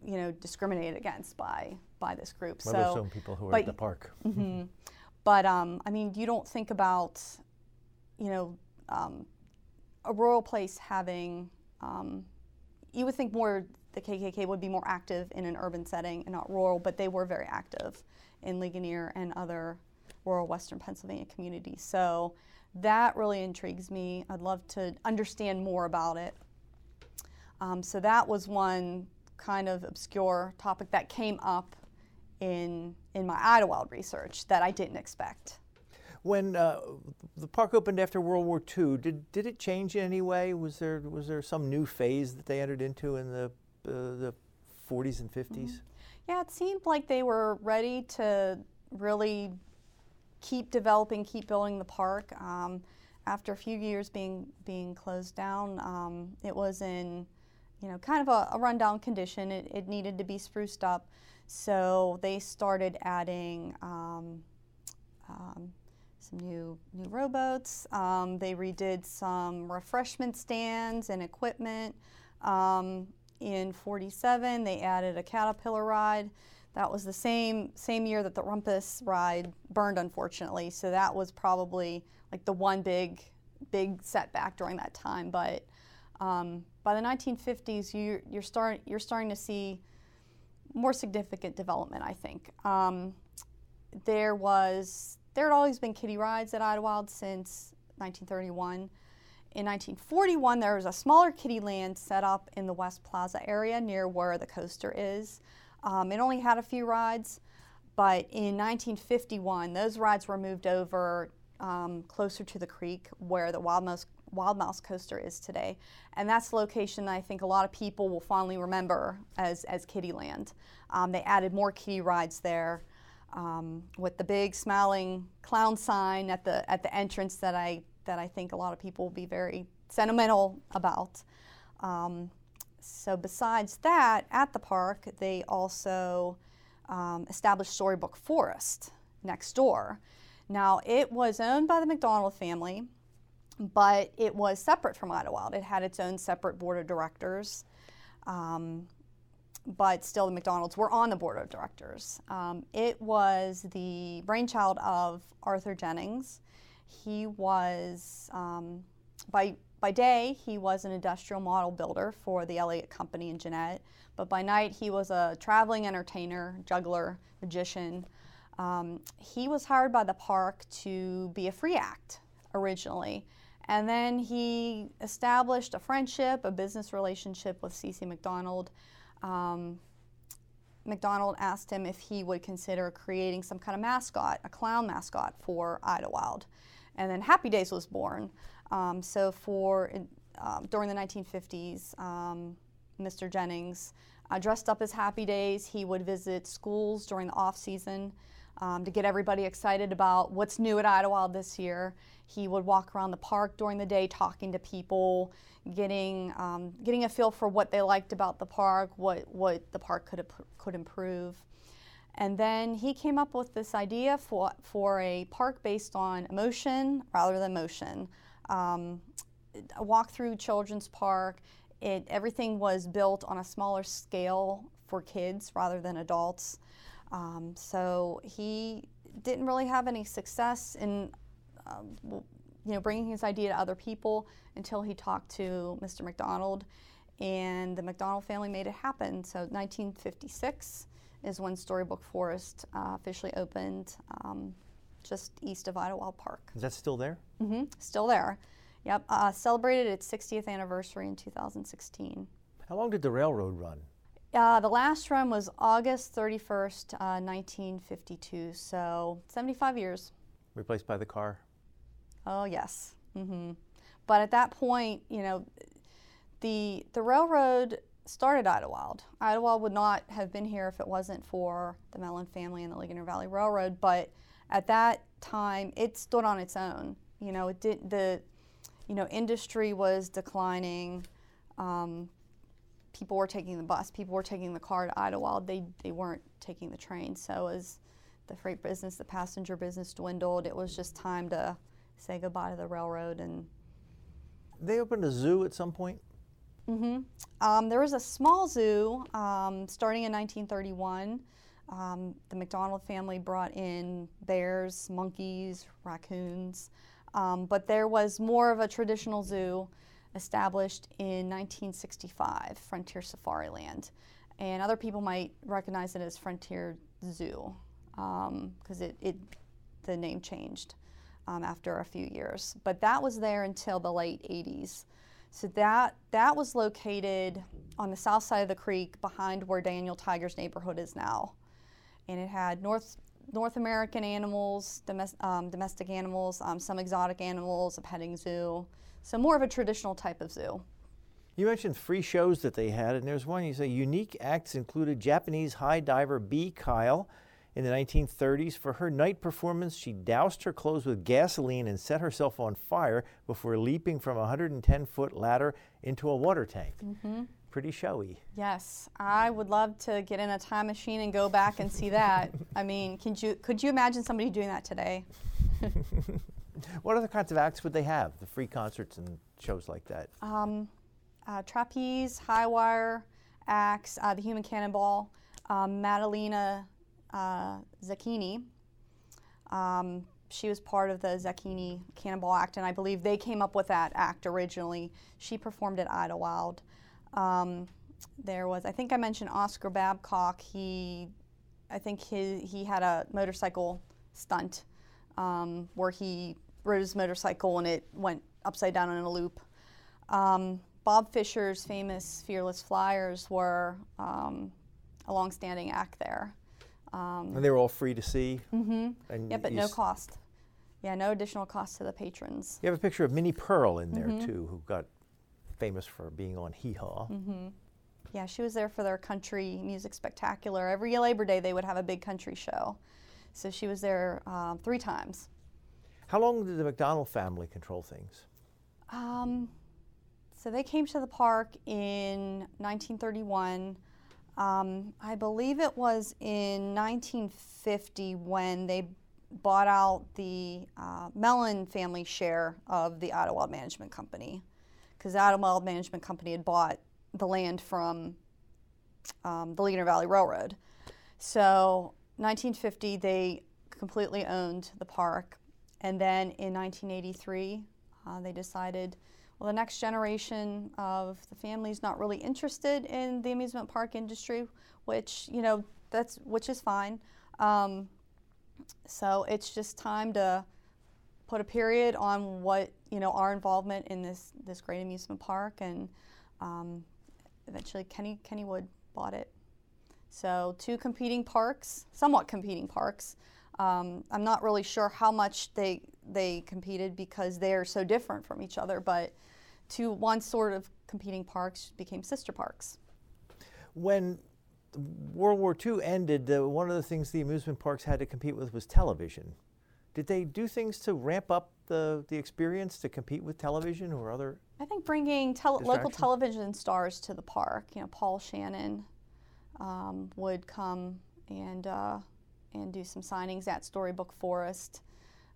you know discriminated against by by this group. Well, so there's some people who are but, at the park. Mm-hmm. But um, I mean, you don't think about, you know, um, a rural place having. Um, you would think more the KKK would be more active in an urban setting and not rural, but they were very active in Ligonier and other rural Western Pennsylvania communities. So that really intrigues me. I'd love to understand more about it. Um, so that was one kind of obscure topic that came up in, in my Idlewild research that I didn't expect. When uh, the park opened after World War II, did, did it change in any way? Was there, was there some new phase that they entered into in the, uh, the 40s and 50s? Mm-hmm. Yeah, it seemed like they were ready to really keep developing, keep building the park. Um, after a few years being being closed down, um, it was in you know kind of a, a rundown condition. It, it, needed to be spruced up. So they started adding um, um, some new new rowboats. Um, they redid some refreshment stands and equipment. Um, in 47, they added a caterpillar ride. That was the same same year that the Rumpus ride burned, unfortunately. So that was probably like the one big big setback during that time. But um, by the 1950s, you, you're start you're starting to see more significant development. I think um, there was there had always been kiddie rides at Idlewild since 1931. In 1941, there was a smaller kiddie land set up in the West Plaza area near where the coaster is. Um, it only had a few rides, but in 1951, those rides were moved over um, closer to the creek where the Wild Mouse, Wild Mouse coaster is today. And that's the location that I think a lot of people will fondly remember as, as Kiddie Land. Um, they added more kitty rides there. Um, with the big smiling clown sign at the at the entrance that I that I think a lot of people will be very sentimental about. Um, so besides that, at the park, they also um, established Storybook Forest next door. Now, it was owned by the McDonald family, but it was separate from Idlewild. It had its own separate board of directors, um, but still the McDonalds were on the board of directors. Um, it was the brainchild of Arthur Jennings. He was, um, by by day, he was an industrial model builder for the Elliott Company in Jeannette, but by night, he was a traveling entertainer, juggler, magician. Um, he was hired by the park to be a free act originally, and then he established a friendship, a business relationship with C.C. McDonald. Um, McDonald asked him if he would consider creating some kind of mascot, a clown mascot for Idlewild. And then Happy Days was born. Um, so for um, during the 1950s, um, Mr. Jennings uh, dressed up as Happy Days. He would visit schools during the off season um, to get everybody excited about what's new at Idlewild this year. He would walk around the park during the day, talking to people, getting um, getting a feel for what they liked about the park, what what the park could could improve. And then he came up with this idea for, for a park based on emotion rather than motion um, a walk through Children's Park. It, everything was built on a smaller scale for kids rather than adults. Um, so he didn't really have any success in, um, you know, bringing his idea to other people until he talked to Mr. McDonald, and the McDonald family made it happen. So 1956 is when Storybook Forest uh, officially opened. Um, just east of Idlewild Park. Is that still there? Mm-hmm. Still there. Yep. Uh, celebrated its 60th anniversary in 2016. How long did the railroad run? Uh, the last run was August 31st, uh, 1952, so 75 years. Replaced by the car? Oh, yes. Mm-hmm. But at that point, you know, the, the railroad started Idlewild. Idlewild would not have been here if it wasn't for the Mellon family and the Ligonier Valley Railroad, but at that time it stood on its own. You know, it did the you know industry was declining. Um, people were taking the bus. People were taking the car to Idlewild. They they weren't taking the train. So as the freight business, the passenger business dwindled, it was just time to say goodbye to the railroad and. They opened a zoo at some point. Mm-hmm. Um, there was a small zoo um, starting in 1931. Um, the McDonald family brought in bears, monkeys, raccoons, um, but there was more of a traditional zoo established in 1965, Frontier Safari Land. And other people might recognize it as Frontier Zoo because um, it, it, the name changed um, after a few years. But that was there until the late 80s. So that, that was located on the south side of the creek behind where Daniel Tiger's neighborhood is now and it had North North American animals, domestic, um, domestic animals, um, some exotic animals, a petting zoo. So more of a traditional type of zoo. You mentioned three shows that they had, and there's one you say unique acts included Japanese high diver Bea Kyle. In the 1930s, for her night performance, she doused her clothes with gasoline and set herself on fire before leaping from a 110 foot ladder into a water tank. Mm-hmm pretty showy. Yes, I would love to get in a time machine and go back and see that. I mean, can you could you imagine somebody doing that today? what other kinds of acts would they have? The free concerts and shows like that. Um, uh, trapeze, high wire acts, uh, the Human Cannonball, um, Madalena uh, Zacchini. Um, she was part of the Zacchini Cannonball Act, and I believe they came up with that act originally. She performed at Idlewild. Um, there was, I think I mentioned Oscar Babcock. He, I think he, he had a motorcycle stunt um, where he rode his motorcycle and it went upside down in a loop. Um, Bob Fisher's famous Fearless Flyers were um, a long-standing act there. Um, and they were all free to see. Mm-hmm. Yeah, but no cost. Yeah, no additional cost to the patrons. You have a picture of Minnie Pearl in there mm-hmm. too, who got famous for being on Hee Haw. Mm-hmm. Yeah, she was there for their country music spectacular. Every Labor Day, they would have a big country show. So she was there um, three times. How long did the McDonald family control things? Um, so they came to the park in 1931. Um, I believe it was in 1950 when they bought out the uh, Mellon family share of the Ottawa Management Company, because the Idlewild Management Company had bought the land from um, the Ligonier Valley Railroad. So 1950, they completely owned the park, and then in 1983, uh, they decided well, the next generation of the family is not really interested in the amusement park industry, which you know that's which is fine. Um, so it's just time to put a period on what you know our involvement in this this great amusement park, and um, eventually Kenny Kennywood bought it. So two competing parks, somewhat competing parks. Um, I'm not really sure how much they they competed because they are so different from each other, but two one sort of competing parks became sister parks. When World War II ended, uh, one of the things the amusement parks had to compete with was television. Did they do things to ramp up the, the experience to compete with television or other? I think bringing tele- local television stars to the park. You know, Paul Shannon um, would come and uh, and do some signings at Storybook Forest.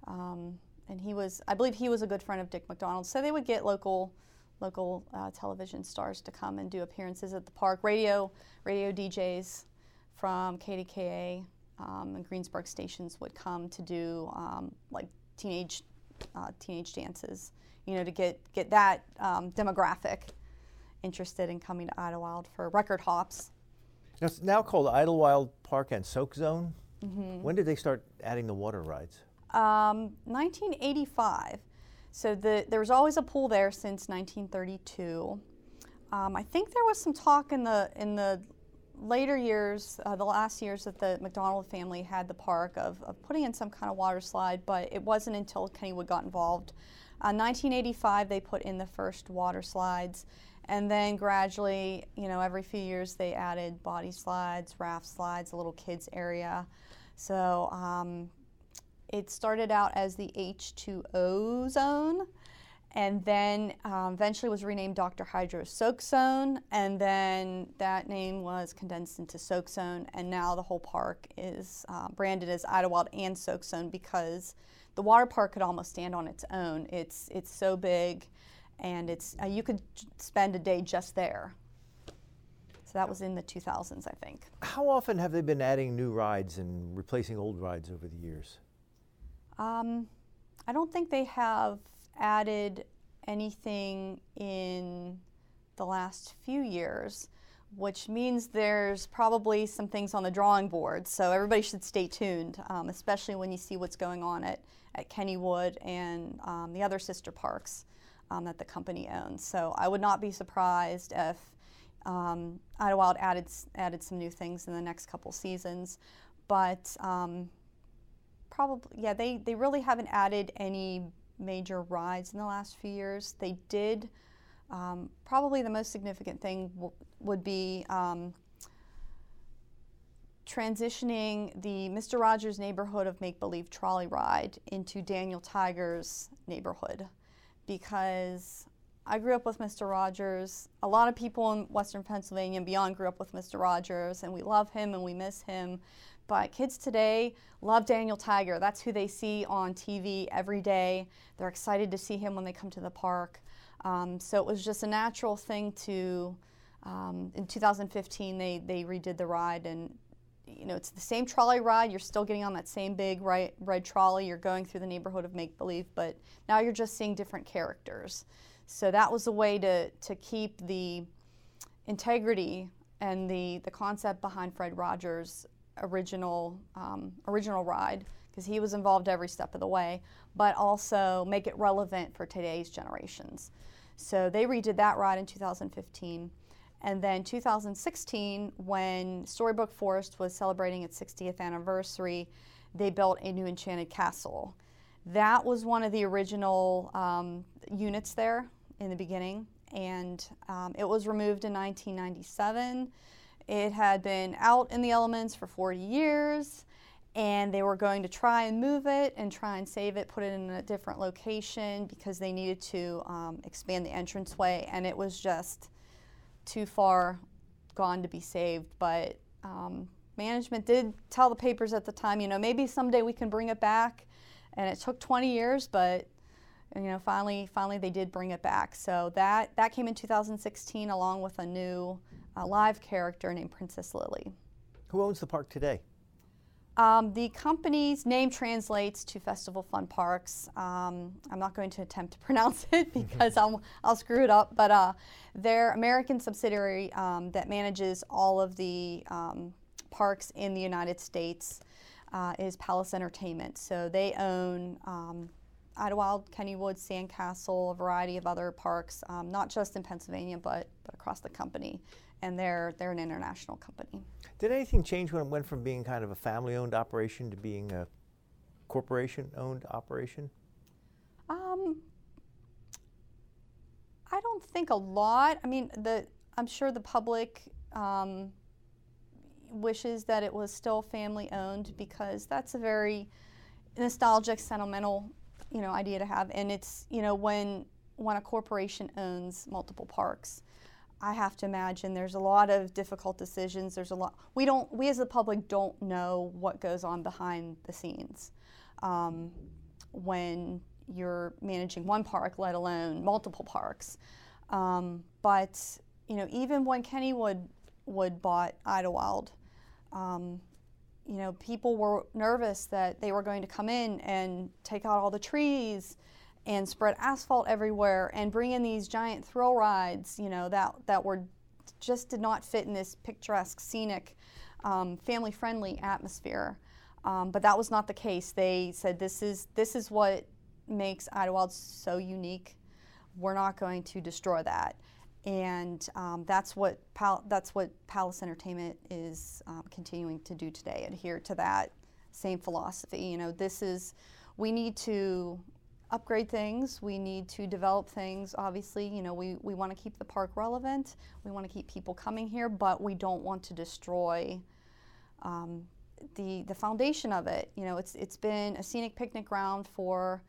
Um, and he was, I believe, he was a good friend of Dick McDonald. So they would get local, local uh, television stars to come and do appearances at the park. Radio, radio DJs from KDKA um, and Greensburg stations would come to do um, like teenage, uh, teenage dances. You know, to get get that um, demographic interested in coming to Idlewild for record hops. It's now called Idlewild Park and Soak Zone. Mm-hmm. When did they start adding the water rides? Um, 1985. So the, there was always a pool there since 1932. Um, I think there was some talk in the in the later years, uh, the last years that the McDonald family had the park of, of putting in some kind of water slide, but it wasn't until Kennywood got involved. Uh, 1985, they put in the first water slides, and then gradually, you know, every few years they added body slides, raft slides, a little kids area. So um, it started out as the H2O zone and then um, eventually was renamed Dr. Hydro Soak Zone, and then that name was condensed into Soak Zone, and now the whole park is uh, branded as Idlewild and Soak Zone because the water park could almost stand on its own. It's it's so big, and it's uh, you could spend a day just there. So that was in the 2000s, I think. How often have they been adding new rides and replacing old rides over the years? Um, I don't think they have added anything in the last few years, which means there's probably some things on the drawing board. So everybody should stay tuned, um, especially when you see what's going on at, at Kennywood and um, the other sister parks um, that the company owns. So I would not be surprised if um, Idlewild added, added some new things in the next couple seasons. But um, probably, yeah, they, they really haven't added any major rides in the last few years. They did, um, probably the most significant thing would be um, transitioning the Mr. Rogers neighborhood of Make Believe Trolley Ride into Daniel Tiger's neighborhood because I grew up with Mr. Rogers. A lot of people in Western Pennsylvania and beyond grew up with Mr. Rogers, and we love him and we miss him. but kids today love Daniel Tiger. That's who they see on TV every day. They're excited to see him when they come to the park. Um, so it was just a natural thing to. Um, in 2015, they they redid the ride, and you know it's the same trolley ride. You're still getting on that same big right, red trolley. You're going through the neighborhood of make believe, but now you're just seeing different characters. So that was a way to to keep the integrity and the the concept behind Fred Rogers' original um, original ride because he was involved every step of the way, but also make it relevant for today's generations. So they redid that ride in 2015. And then 2016, when Storybook Forest was celebrating its 60th anniversary, they built a new Enchanted Castle. That was one of the original um, units there in the beginning, and um, it was removed in 1997. It had been out in the elements for 40 years, and they were going to try and move it and try and save it, put it in a different location because they needed to um, expand the entranceway, and it was just too far gone to be saved. But um, management did tell the papers at the time, you know, maybe someday we can bring it back. And it took 20 years, but you know, finally, finally they did bring it back. So that that came in 2016, along with a new uh, live character named Princess Lily. Who owns the park today? Um, the company's name translates to Festival Fun Parks. Um, I'm not going to attempt to pronounce it because I'll, I'll screw it up, but uh, their American subsidiary um, that manages all of the um, parks in the United States uh, is Palace Entertainment. So they own um, Idlewild, Kennywood, Sandcastle, a variety of other parks, um, not just in Pennsylvania, but, but across the company. And they're, they're an international company. Did anything change when it went from being kind of a family owned operation to being a corporation owned operation? Um, I don't think a lot. I mean, the I'm sure the public um, wishes that it was still family owned because that's a very nostalgic, sentimental, you know, idea to have. And it's you know when when a corporation owns multiple parks, I have to imagine there's a lot of difficult decisions. There's a lot we don't we as the public don't know what goes on behind the scenes um, when you're managing one park, let alone multiple parks. Um, but you know, even when Kennywood would bought Idlewild, um, you know, people were nervous that they were going to come in and take out all the trees and spread asphalt everywhere and bring in these giant thrill rides, you know, that, that were just did not fit in this picturesque, scenic, um, family-friendly atmosphere. Um, but that was not the case. They said this is this is what makes Idlewild so unique. We're not going to destroy that, and um, that's what Pal- that's what Palace Entertainment is um, continuing to do today. Adhere to that same philosophy. You know, this is we need to upgrade things. We need to develop things. Obviously, you know, we, we want to keep the park relevant. We want to keep people coming here, but we don't want to destroy um, the the foundation of it. You know, it's it's been a scenic picnic ground for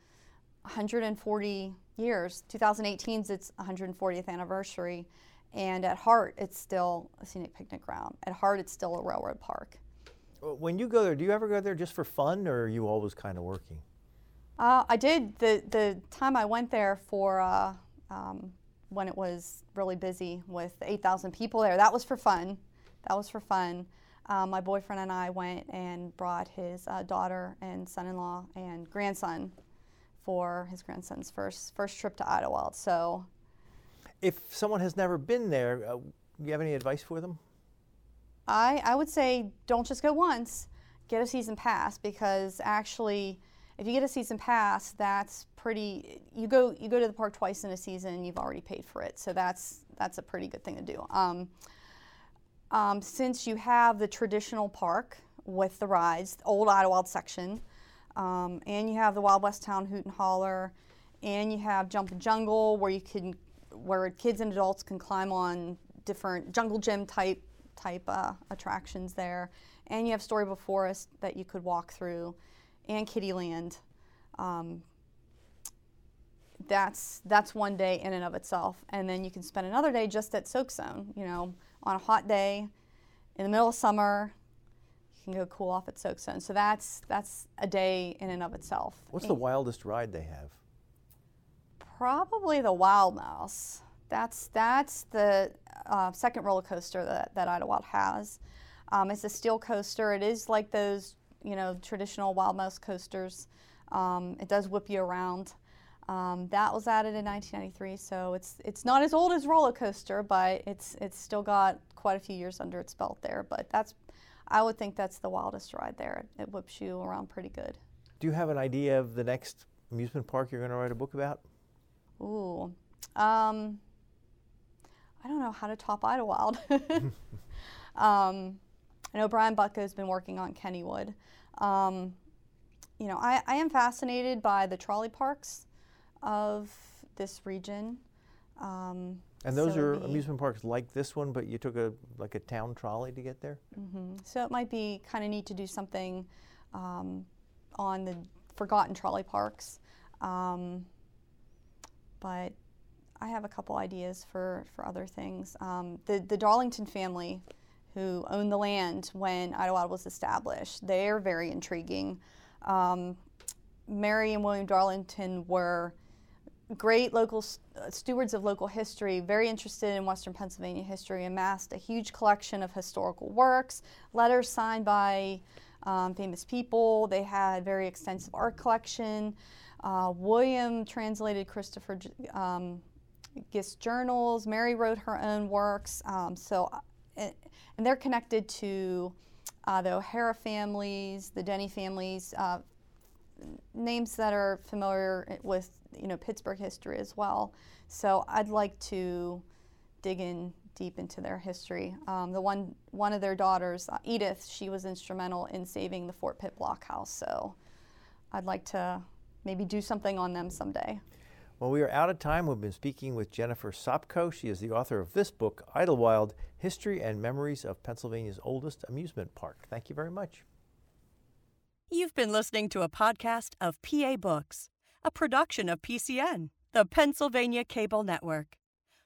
140 years. 2018 is its 140th anniversary, and at heart, it's still a scenic picnic ground. At heart, it's still a railroad park. When you go there, do you ever go there just for fun, or are you always kind of working? Uh, I did the the time I went there for uh, um, when it was really busy with 8,000 people there. That was for fun. That was for fun. Um, my boyfriend and I went and brought his uh, daughter and son-in-law and grandson for his grandson's first first trip to Idlewild. So, if someone has never been there, uh, do you have any advice for them? I I would say don't just go once. Get a season pass because actually if you get a season pass, that's pretty. You go you go to the park twice in a season, you've already paid for it, so that's that's a pretty good thing to do. Um, um, since you have the traditional park with the rides, the old Idlewild section, um, and you have the Wild West Town Hootin' Holler, and you have Jumpin' Jungle where you can where kids and adults can climb on different jungle gym type type uh, attractions there, and you have Storybook Forest that you could walk through and Kiddie Land. Um, that's that's one day in and of itself, and then you can spend another day just at Soak Zone. You know, on a hot day, in the middle of summer, can go cool off at Soak Zone. So that's that's a day in and of itself. What's the wildest ride they have? Probably the Wild Mouse. That's that's the uh, second roller coaster that, that Idlewild has. Um, it's a steel coaster. It is like those you know traditional Wild Mouse coasters. Um, it does whip you around. Um, that was added in 1993, so it's it's not as old as roller coaster, but it's it's still got quite a few years under its belt there. But that's I would think that's the wildest ride there. It whips you around pretty good. Do you have an idea of the next amusement park you're going to write a book about? Ooh, um, I don't know how to top Idlewild. um, I know Brian Butko has been working on Kennywood. Um, you know, I, I am fascinated by the trolley parks of this region. Um, and those so are amusement parks like this one, but you took a like a town trolley to get there. Mhm. So it might be kind of neat to do something um, on the forgotten trolley parks. Um, but I have a couple ideas for, for other things. Um, the, the Darlington family, who owned the land when Idlewild was established, they're very intriguing. Um, Mary and William Darlington were great local uh, stewards of local history, very interested in Western Pennsylvania history, amassed a huge collection of historical works, letters signed by um, famous people. They had very extensive art collection. Uh, William translated Christopher um, Gist's journals. Mary wrote her own works. Um, so, uh, and, and they're connected to uh, the O'Hara families, the Denny families, uh, names that are familiar with you know Pittsburgh history as well. So I'd like to dig in deep into their history. Um, the one one of their daughters, uh, Edith, she was instrumental in saving the Fort Pitt blockhouse. So I'd like to maybe do something on them someday. Well, we are out of time. We've been speaking with Jennifer Sopko. She is the author of this book, Idlewild History and Memories of Pennsylvania's Oldest Amusement Park. Thank you very much. You've been listening to a podcast of PA Books, a production of PCN, the Pennsylvania Cable Network.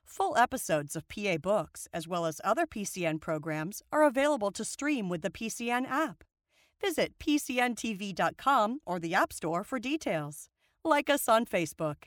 Full episodes of PA Books, as well as other PCN programs, are available to stream with the PCN app. Visit PCNTV.com or the App Store for details. Like us on Facebook.